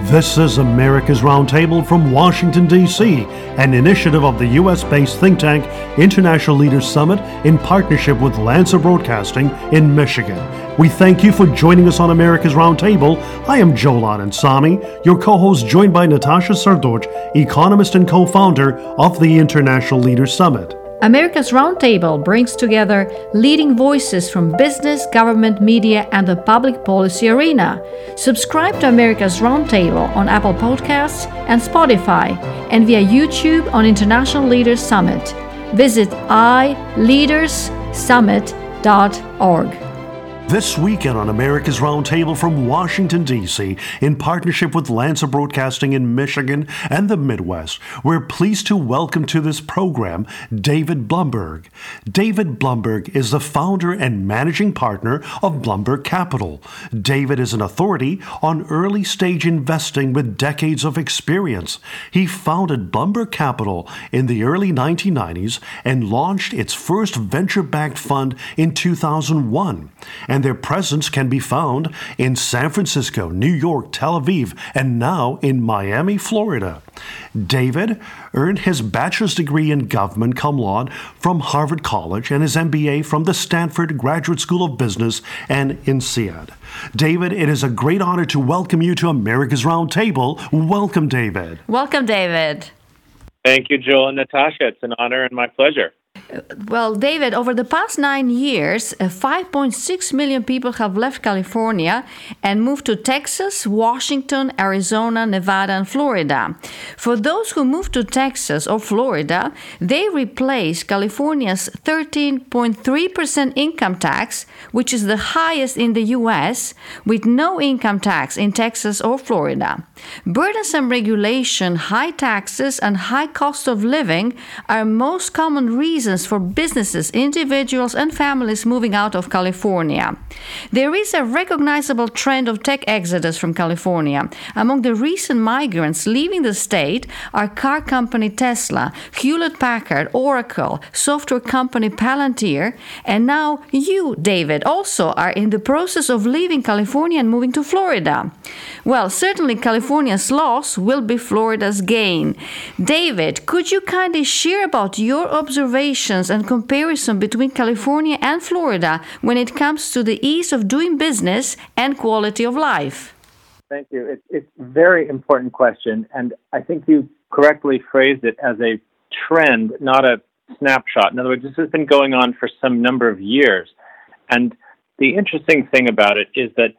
This is America's Roundtable from Washington, D.C., an initiative of the U.S. based think tank International Leaders Summit in partnership with Lanser Broadcasting in Michigan. We thank you for joining us on America's Roundtable. I am Joel Anand Samy, your co host, joined by Natasha Srdoc, economist and co founder of the International Leaders Summit. America's Roundtable brings together leading voices from business, government, media, and the public policy arena. Subscribe to America's Roundtable on Apple Podcasts and Spotify, and via YouTube on International Leaders Summit. Visit ileaderssummit.org. This weekend on America's Roundtable from Washington, D.C., in partnership with Lanser Broadcasting in Michigan and the Midwest, we're pleased to welcome to this program David Blumberg. David Blumberg is the founder and managing partner of Blumberg Capital. David is an authority on early stage investing with decades of experience. He founded Blumberg Capital in the early 1990s and launched its first venture backed fund in 2001 and their presence can be found in San Francisco, New York, Tel Aviv, and now in Miami, Florida. David earned his bachelor's degree in government cum laude from Harvard College and his MBA from the Stanford Graduate School of Business and INSEAD. David, it is a great honor to welcome you to America's Roundtable. Welcome, David. Welcome, David. Thank you, Joel and Natasha. It's an honor and my pleasure. Well, David, over the past nine years, uh, 5.6 million people have left California and moved to Texas, Washington, Arizona, Nevada, and Florida. For those who moved to Texas or Florida, they replaced California's 13.3% income tax, which is the highest in the U.S., with no income tax in Texas or Florida. Burdensome regulation, high taxes, and high cost of living are most common reasons for businesses, individuals, and families moving out of California. There is a recognizable trend of tech exodus from California. Among the recent migrants leaving the state are car company Tesla, Hewlett Packard, Oracle, software company Palantir, and now you, David, also are in the process of leaving California and moving to Florida. Well, certainly California's loss will be Florida's gain. David, could you kindly share about your observations? And comparison between California and Florida when it comes to the ease of doing business and quality of life? Thank you. It's, it's a very important question, and I think you correctly phrased it as a trend, not a snapshot. In other words, this has been going on for some number of years. And the interesting thing about it is that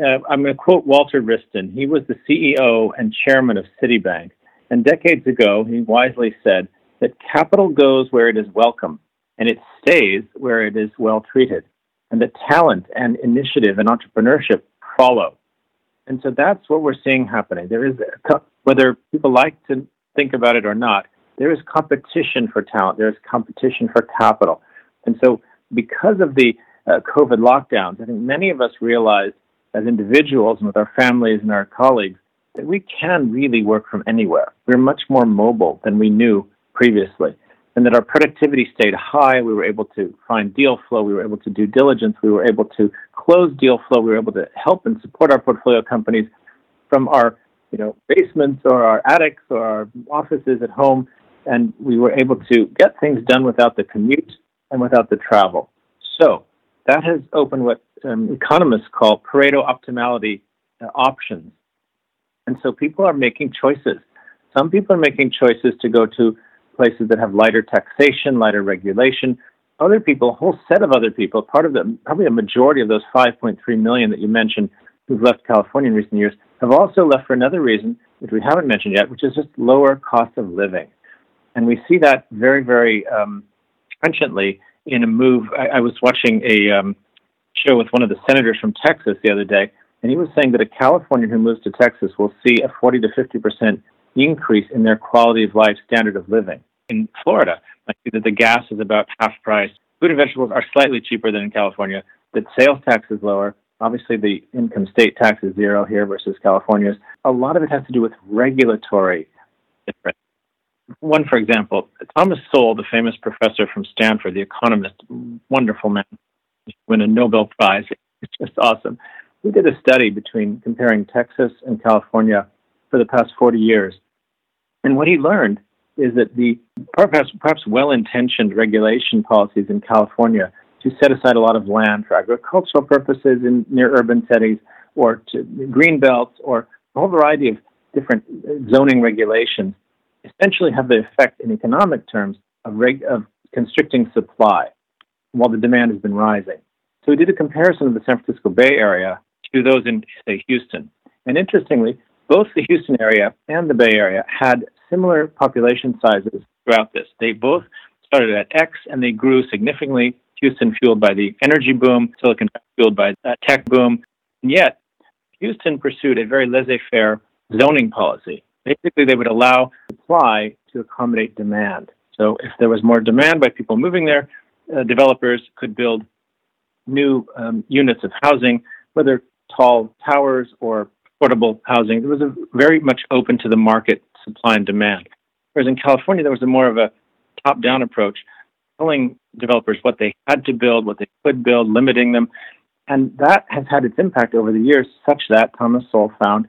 uh, I'm going to quote Walter Wriston. He was the CEO and chairman of Citibank. And decades ago, he wisely said, that capital goes where it is welcome and it stays where it is well treated, and that talent and initiative and entrepreneurship follow. And so that's what we're seeing happening. There is, whether people like to think about it or not, there is competition for talent, there is competition for capital. And so, because of the uh, COVID lockdowns, I think many of us realized as individuals and with our families and our colleagues that we can really work from anywhere. We're much more mobile than we knew previously, and that our productivity stayed high. We were able to find deal flow. We were able to do diligence. We were able to close deal flow. We were able to help and support our portfolio companies from our you know basements or our attics or our offices at home, and we were able to get things done without the commute and without the travel. So that has opened what um, economists call Pareto optimality uh, options. And so people are making choices. Some people are making choices to go to places that have lighter taxation, lighter regulation. Other people, a whole set of other people, part of the probably a majority of those 5.3 million that you mentioned who've left California in recent years, have also left for another reason, which we haven't mentioned yet, which is just lower cost of living. And we see that very, very um, trenchantly in a move. I, I was watching a um, show with one of the senators from Texas the other day, and he was saying that a Californian who moves to Texas will see a 40 to 50 percent increase in their quality of life standard of living. In Florida, I see that the gas is about half price. Food and vegetables are slightly cheaper than in California. The sales tax is lower. Obviously, the income state tax is zero here versus California's. A lot of it has to do with regulatory difference. One, for example, Thomas Sowell, the famous professor from Stanford, the economist, wonderful man, won a Nobel Prize. It's just awesome. We did a study between comparing Texas and California for the past 40 years. And what he learned is that the perhaps, perhaps well intentioned regulation policies in California to set aside a lot of land for agricultural purposes in near urban settings or to green belts or a whole variety of different zoning regulations essentially have the effect in economic terms of, reg- of constricting supply while the demand has been rising. So we did a comparison of the San Francisco Bay Area to those in, say, Houston. And interestingly, both the Houston area and the Bay Area had similar population sizes throughout this. They both started at X and they grew significantly. Houston fueled by the energy boom, Silicon Valley fueled by the tech boom. And yet, Houston pursued a very laissez faire zoning policy. Basically, they would allow supply to accommodate demand. So, if there was more demand by people moving there, uh, developers could build new um, units of housing, whether tall towers or affordable housing. It was very much open to the market supply and demand. Whereas in California, there was a more of a top down approach, telling developers what they had to build, what they could build, limiting them. And that has had its impact over the years, such that Thomas Sowell found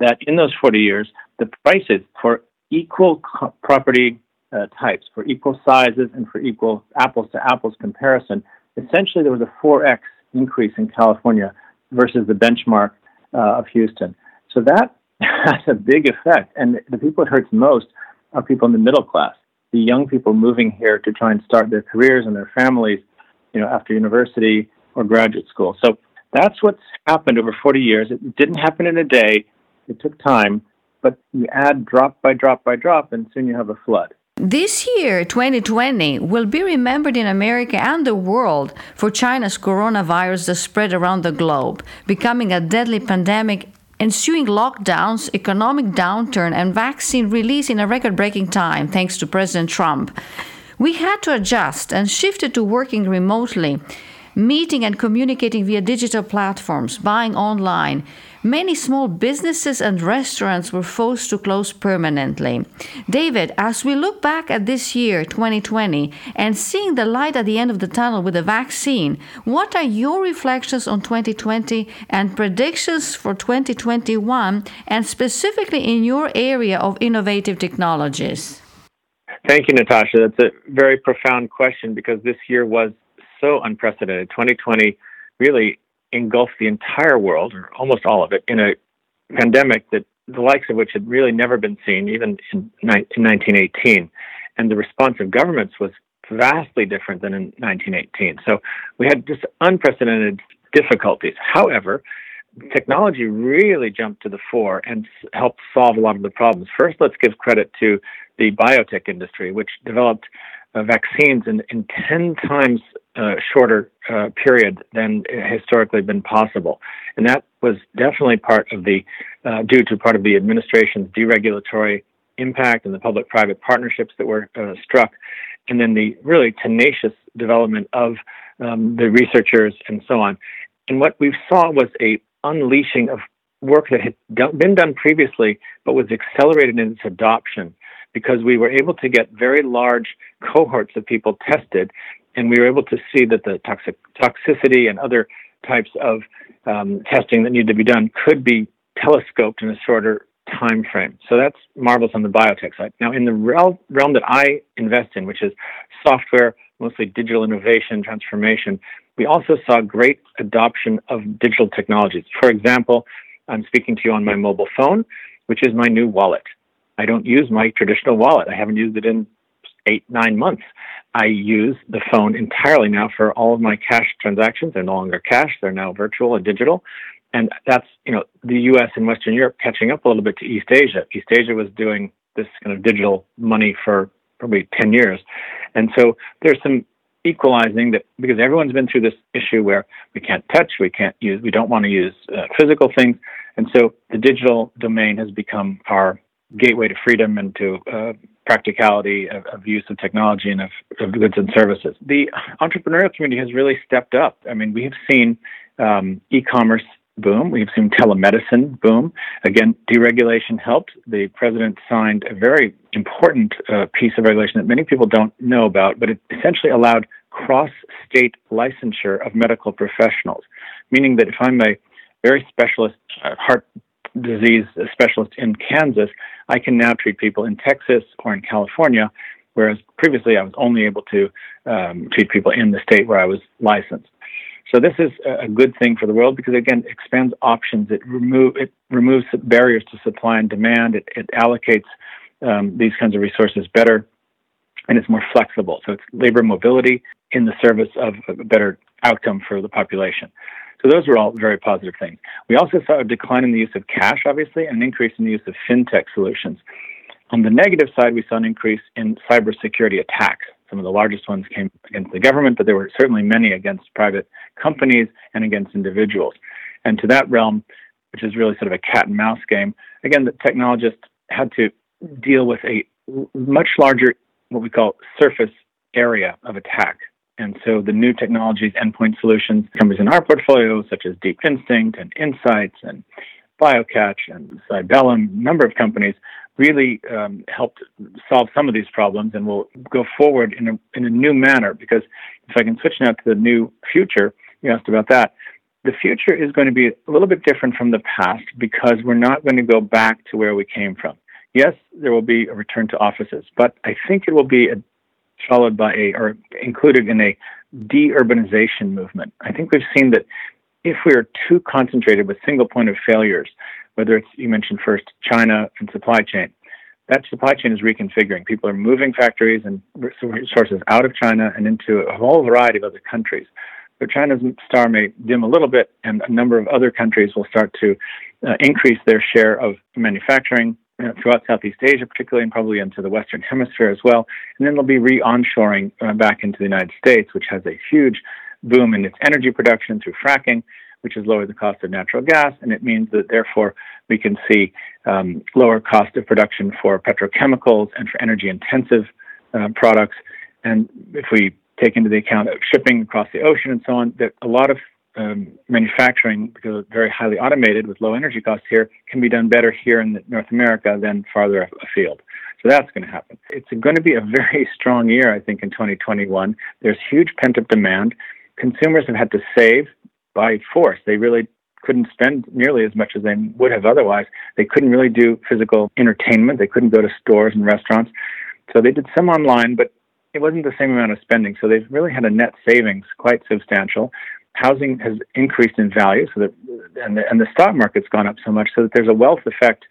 that in those 40 years, the prices for equal co- property uh, types, for equal sizes, and for equal apples to apples comparison, essentially there was a 4x increase in California versus the benchmark uh, of Houston. So that has a big effect. And the people it hurts most are people in the middle class, the young people moving here to try and start their careers and their families, you know, after university or graduate school. So that's what's happened over 40 years. It didn't happen in a day. It took time, but you add drop by drop by drop, and soon you have a flood. This year, 2020, will be remembered in America and the world for China's coronavirus that spread around the globe, becoming a deadly pandemic, ensuing lockdowns, economic downturn, and vaccine release in a record breaking time, thanks to President Trump. We had to adjust and shifted to working remotely meeting and communicating via digital platforms, buying online. Many small businesses and restaurants were forced to close permanently. David, as we look back at this year, 2020, and seeing the light at the end of the tunnel with the vaccine, what are your reflections on 2020 and predictions for 2021, and specifically in your area of innovative technologies? Thank you, Natasha. That's a very profound question because this year was so unprecedented. 2020 really engulfed the entire world, or almost all of it, in a pandemic that the likes of which had really never been seen, even in, in 1918. And the response of governments was vastly different than in 1918. So we had just unprecedented difficulties. However, technology really jumped to the fore and helped solve a lot of the problems. First, let's give credit to the biotech industry, which developed uh, vaccines in, in 10 times uh, shorter uh, period than historically been possible. And that was definitely part of the, uh, due to part of the administration's deregulatory impact and the public private partnerships that were uh, struck, and then the really tenacious development of um, the researchers and so on. And what we saw was a unleashing of work that had done, been done previously, but was accelerated in its adoption because we were able to get very large cohorts of people tested, and we were able to see that the toxic, toxicity and other types of um, testing that needed to be done could be telescoped in a shorter time frame. So that's marvelous on the biotech side. Now, in the realm that I invest in, which is software, mostly digital innovation, transformation, we also saw great adoption of digital technologies. For example, I'm speaking to you on my mobile phone, which is my new wallet. I don't use my traditional wallet. I haven't used it in eight, nine months. I use the phone entirely now for all of my cash transactions. They're no longer cash, they're now virtual and digital. And that's, you know, the US and Western Europe catching up a little bit to East Asia. East Asia was doing this kind of digital money for probably 10 years. And so there's some equalizing that because everyone's been through this issue where we can't touch, we can't use, we don't want to use uh, physical things. And so the digital domain has become our gateway to freedom and to uh, practicality of, of, use of technology and of, of, goods and services. The entrepreneurial community has really stepped up. I mean, we have seen um, e-commerce boom. We've seen telemedicine boom. Again, deregulation helped. The president signed a very important uh, piece of regulation that many people don't know about, but it essentially allowed cross-state licensure of medical professionals, meaning that if I'm a very specialist uh, heart disease specialist in Kansas, I can now treat people in Texas or in California, whereas previously I was only able to um, treat people in the state where I was licensed. So this is a good thing for the world because again, it expands options. It remove it removes barriers to supply and demand. It, it allocates um, these kinds of resources better, and it's more flexible. So it's labor mobility in the service of a better outcome for the population. So those were all very positive things. We also saw a decline in the use of cash, obviously, and an increase in the use of fintech solutions. On the negative side, we saw an increase in cybersecurity attacks. Some of the largest ones came against the government, but there were certainly many against private companies and against individuals. And to that realm, which is really sort of a cat and mouse game, again, the technologists had to deal with a much larger, what we call surface area of attack. And so the new technologies, endpoint solutions, companies in our portfolio, such as Deep Instinct and IntSights and BioCatch and Cybellum, a number of companies, really um, helped solve some of these problems and will go forward in a, in a new manner. Because if I can switch now to the new future, you asked about that. The future is going to be a little bit different from the past because we're not going to go back to where we came from. Yes, there will be a return to offices, but I think it will be a, followed by a or included in a deurbanization movement. I think we've seen that if we are too concentrated with single point of failures, whether it's you mentioned first China and supply chain, that supply chain is reconfiguring. People are moving factories and resources out of China and into a whole variety of other countries. But China's star may dim a little bit, and a number of other countries will start to uh, increase their share of manufacturing uh, throughout Southeast Asia, particularly, and probably into the Western Hemisphere as well. And then they'll be re-onshoring uh, back into the United States, which has a huge boom in its energy production through fracking, which has lowered the cost of natural gas, and it means that therefore we can see um, lower cost of production for petrochemicals and for energy-intensive uh, products. And if we take into the account of shipping across the ocean and so on, that a lot of um, manufacturing, because it's very highly automated with low energy costs here, can be done better here in North America than farther afield. So that's going to happen. It's going to be a very strong year, I think, in 2021. There's huge pent up demand. Consumers have had to save by force. They really couldn't spend nearly as much as they would have otherwise. They couldn't really do physical entertainment. They couldn't go to stores and restaurants. So they did some online, but it wasn't the same amount of spending. So they've really had a net savings quite substantial housing has increased in value, so that and the, and the stock market's gone up so much, so that there's a wealth effect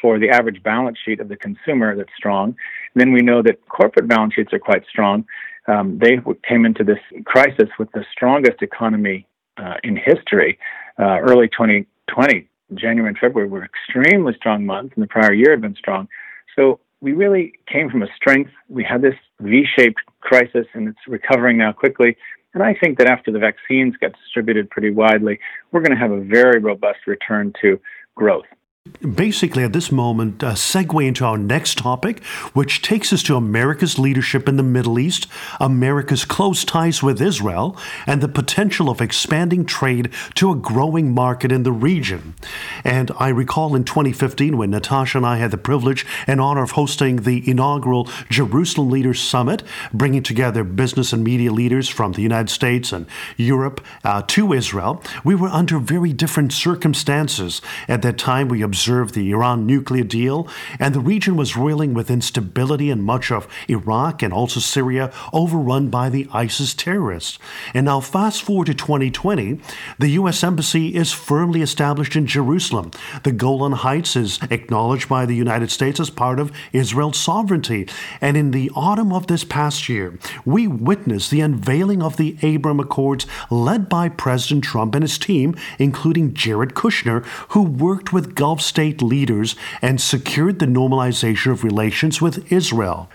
for the average balance sheet of the consumer that's strong. And then we know that corporate balance sheets are quite strong. Um, they came into this crisis with the strongest economy uh, in history. Uh, early 2020, January and February were extremely strong months, and the prior year had been strong. So we really came from a strength. We had this V-shaped crisis, and it's recovering now quickly. And I think that after the vaccines get distributed pretty widely, we're going to have a very robust return to growth. Basically, at this moment, a segue into our next topic, which takes us to America's leadership in the Middle East, America's close ties with Israel, and the potential of expanding trade to a growing market in the region. And I recall in 2015 when Natasha and I had the privilege and honor of hosting the inaugural Jerusalem Leaders Summit, bringing together business and media leaders from the United States and Europe uh, to Israel. We were under very different circumstances. At that time, we observed the Iran nuclear deal, and the region was reeling with instability in much of Iraq and also Syria, overrun by the ISIS terrorists. And now, fast forward to 2020, the U.S. Embassy is firmly established in Jerusalem. The Golan Heights is acknowledged by the United States as part of Israel's sovereignty. And in the autumn of this past year, we witnessed the unveiling of the Abraham Accords led by President Trump and his team, including Jared Kushner, who worked with Gulf state leaders and secured the normalization of relations with Israel.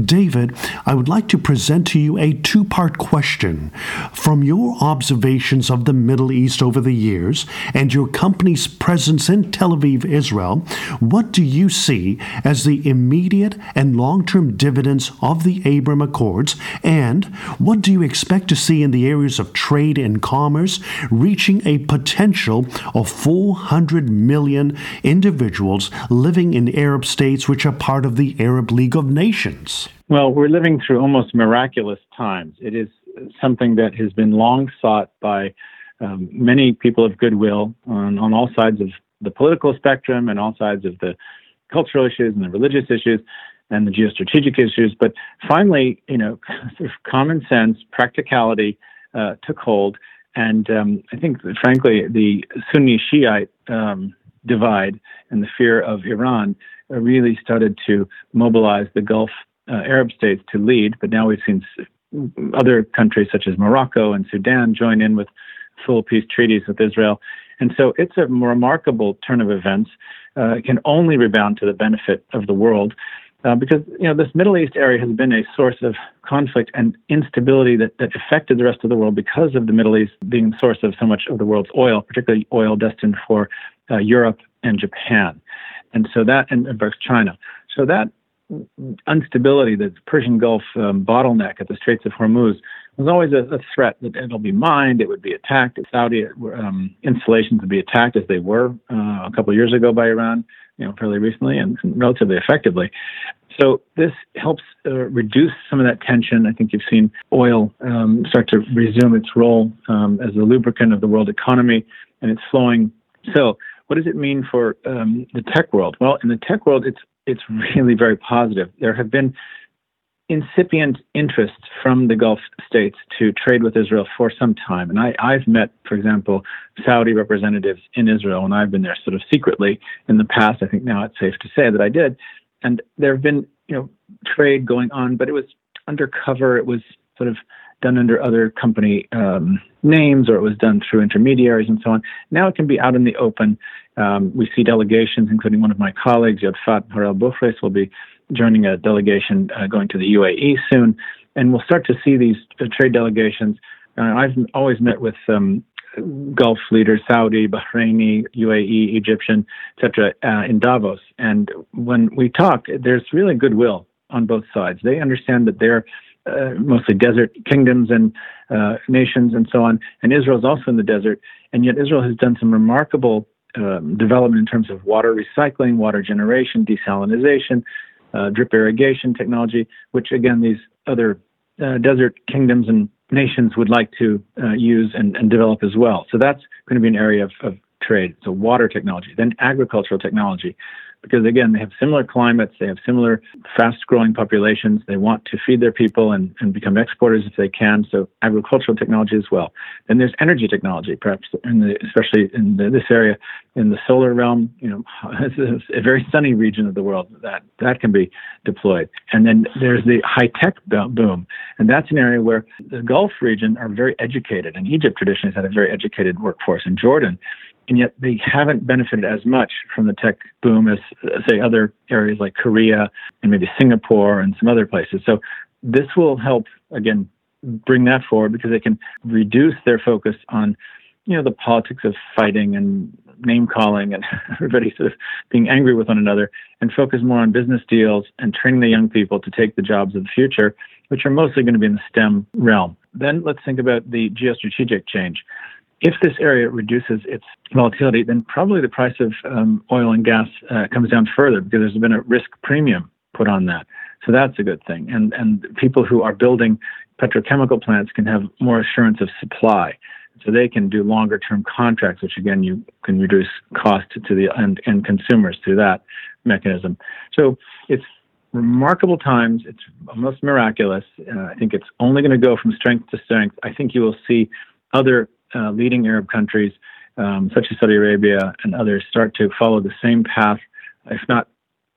David, I would like to present to you a two part question. From your observations of the Middle East over the years and your company's presence in Tel Aviv, Israel, what do you see as the immediate and long term dividends of the Abraham Accords? And what do you expect to see in the areas of trade and commerce, reaching a potential of 400 million individuals living in Arab states which are part of the Arab League of Nations? Well, we're living through almost miraculous times. It is something that has been long sought by um, many people of goodwill on, on all sides of the political spectrum and all sides of the cultural issues and the religious issues and the geostrategic issues. But finally, you know, sort of common sense, practicality uh, took hold. And um, I think, frankly, the Sunni Shiite um, divide and the fear of Iran uh, really started to mobilize the Gulf uh, Arab states to lead. But now we've seen other countries such as Morocco and Sudan join in with full peace treaties with Israel. And so it's a remarkable turn of events. Uh, it can only rebound to the benefit of the world. Uh, because you know this Middle East area has been a source of conflict and instability that, that affected the rest of the world because of the Middle East being the source of so much of the world's oil, particularly oil destined for uh, Europe and Japan, and so that and, and China. So that instability, the Persian Gulf um, bottleneck at the Straits of Hormuz, was always a, a, threat that it'll be mined, it would be attacked. Saudi um, installations would be attacked as they were uh, a couple of years ago by Iran, you know, fairly recently and relatively effectively. So this helps uh, reduce some of that tension. I think you've seen oil um, start to resume its role um, as a lubricant of the world economy, and it's flowing. So what does it mean for um, the tech world? Well, in the tech world, it's it's really very positive. There have been incipient interest from the Gulf states to trade with Israel for some time. And I, I've met, for example, Saudi representatives in Israel, and I've been there sort of secretly in the past. I think now it's safe to say that I did. And there have been, you know, trade going on, but it was undercover. It was sort of done under other company um, names or it was done through intermediaries and so on. Now it can be out in the open. Um, we see delegations, including one of my colleagues, Yodfat Harel Buchris, will be joining a delegation uh, going to the UAE soon. And we'll start to see these uh, trade delegations. Uh, I've always met with um, Gulf leaders, Saudi, Bahraini, UAE, Egyptian, etc., uh, in Davos. And when we talk, there's really goodwill on both sides. They understand that they're uh, mostly desert kingdoms and uh, nations and so on. And Israel is also in the desert. And yet Israel has done some remarkable um, development in terms of water recycling, water generation, desalination, uh, drip irrigation technology, which again, these other uh, desert kingdoms and nations would like to uh, use and, and, develop as well. So that's going to be an area of, of trade. So water technology, then agricultural technology, because again, they have similar climates, they have similar fast growing populations. They want to feed their people and, and become exporters if they can. So agricultural technology as well. Then there's energy technology, perhaps in the, especially in the, this area, in the solar realm, you know, it's a very sunny region of the world that, that can be deployed. And then there's the high tech boom. And that's an area where the Gulf region are very educated and Egypt traditionally has had a very educated workforce. In Jordan, and yet they haven't benefited as much from the tech boom as, say, other areas like Korea and maybe Singapore and some other places. So this will help, again, bring that forward because they can reduce their focus on, you know, the politics of fighting and name calling and everybody sort of being angry with one another and focus more on business deals and training the young people to take the jobs of the future, which are mostly going to be in the STEM realm. Then let's think about the geostrategic change if this area reduces its volatility, then probably the price of um, oil and gas uh, comes down further because there's been a risk premium put on that. So that's a good thing. And and people who are building petrochemical plants can have more assurance of supply. So they can do longer term contracts, which again you can reduce cost to the end, end consumers through that mechanism. So it's remarkable times. It's almost miraculous. Uh, I think it's only going to go from strength to strength. I think you will see other uh, leading Arab countries, um, such as Saudi Arabia and others, start to follow the same path, if not,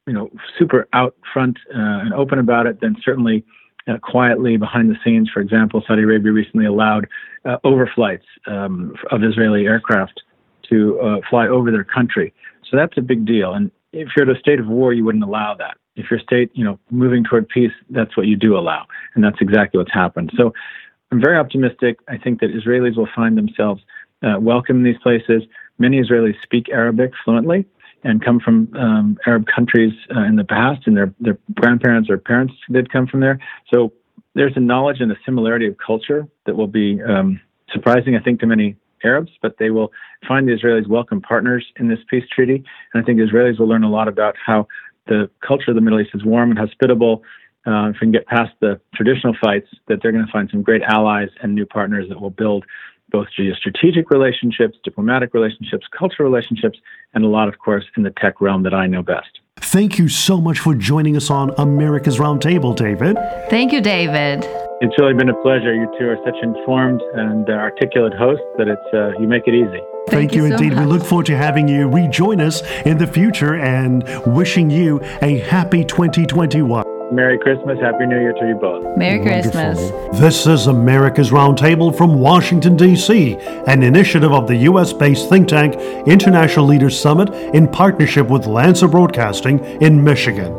you know, super out front uh, and open about it, then certainly uh, quietly behind the scenes. For example, Saudi Arabia recently allowed uh, overflights um, of Israeli aircraft to uh, fly over their country. So that's a big deal. And if you're at a state of war, you wouldn't allow that. If your state, you know, moving toward peace, that's what you do allow, and that's exactly what's happened. So I'm very optimistic. I think that Israelis will find themselves uh, welcome in these places. Many Israelis speak Arabic fluently and come from um, Arab countries uh, in the past, and their their grandparents or parents did come from there. So there's a knowledge and a similarity of culture that will be um, surprising, I think, to many Arabs, but they will find the Israelis welcome partners in this peace treaty. And I think Israelis will learn a lot about how the culture of the Middle East is warm and hospitable, uh, if we can get past the traditional fights, that they're going to find some great allies and new partners that will build both geostrategic relationships, diplomatic relationships, cultural relationships, and a lot, of course, in the tech realm that I know best. Thank you so much for joining us on America's Roundtable, David. Thank you, David. It's really been a pleasure. You two are such informed and uh, articulate hosts that it's uh, you make it easy. Thank, Thank you, you so indeed. Much. We look forward to having you rejoin us in the future and wishing you a happy 2021. Merry Christmas, Happy New Year to you both. Merry Wonderful. Christmas. This is America's Roundtable from Washington, D.C., an initiative of the U.S. based think tank International Leaders Summit in partnership with Lanser Broadcasting in Michigan.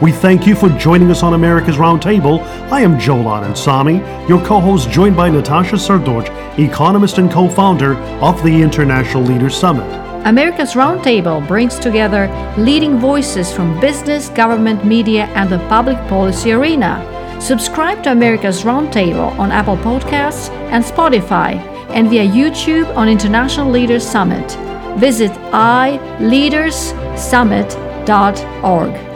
We thank you for joining us on America's Roundtable. I am Joel Anand your co host, joined by Natasha Srdoc, economist and co founder of the International Leaders Summit. America's Roundtable brings together leading voices from business, government, media, and the public policy arena. Subscribe to America's Roundtable on Apple Podcasts and Spotify, and via YouTube on International Leaders Summit. Visit ileaderssummit.org.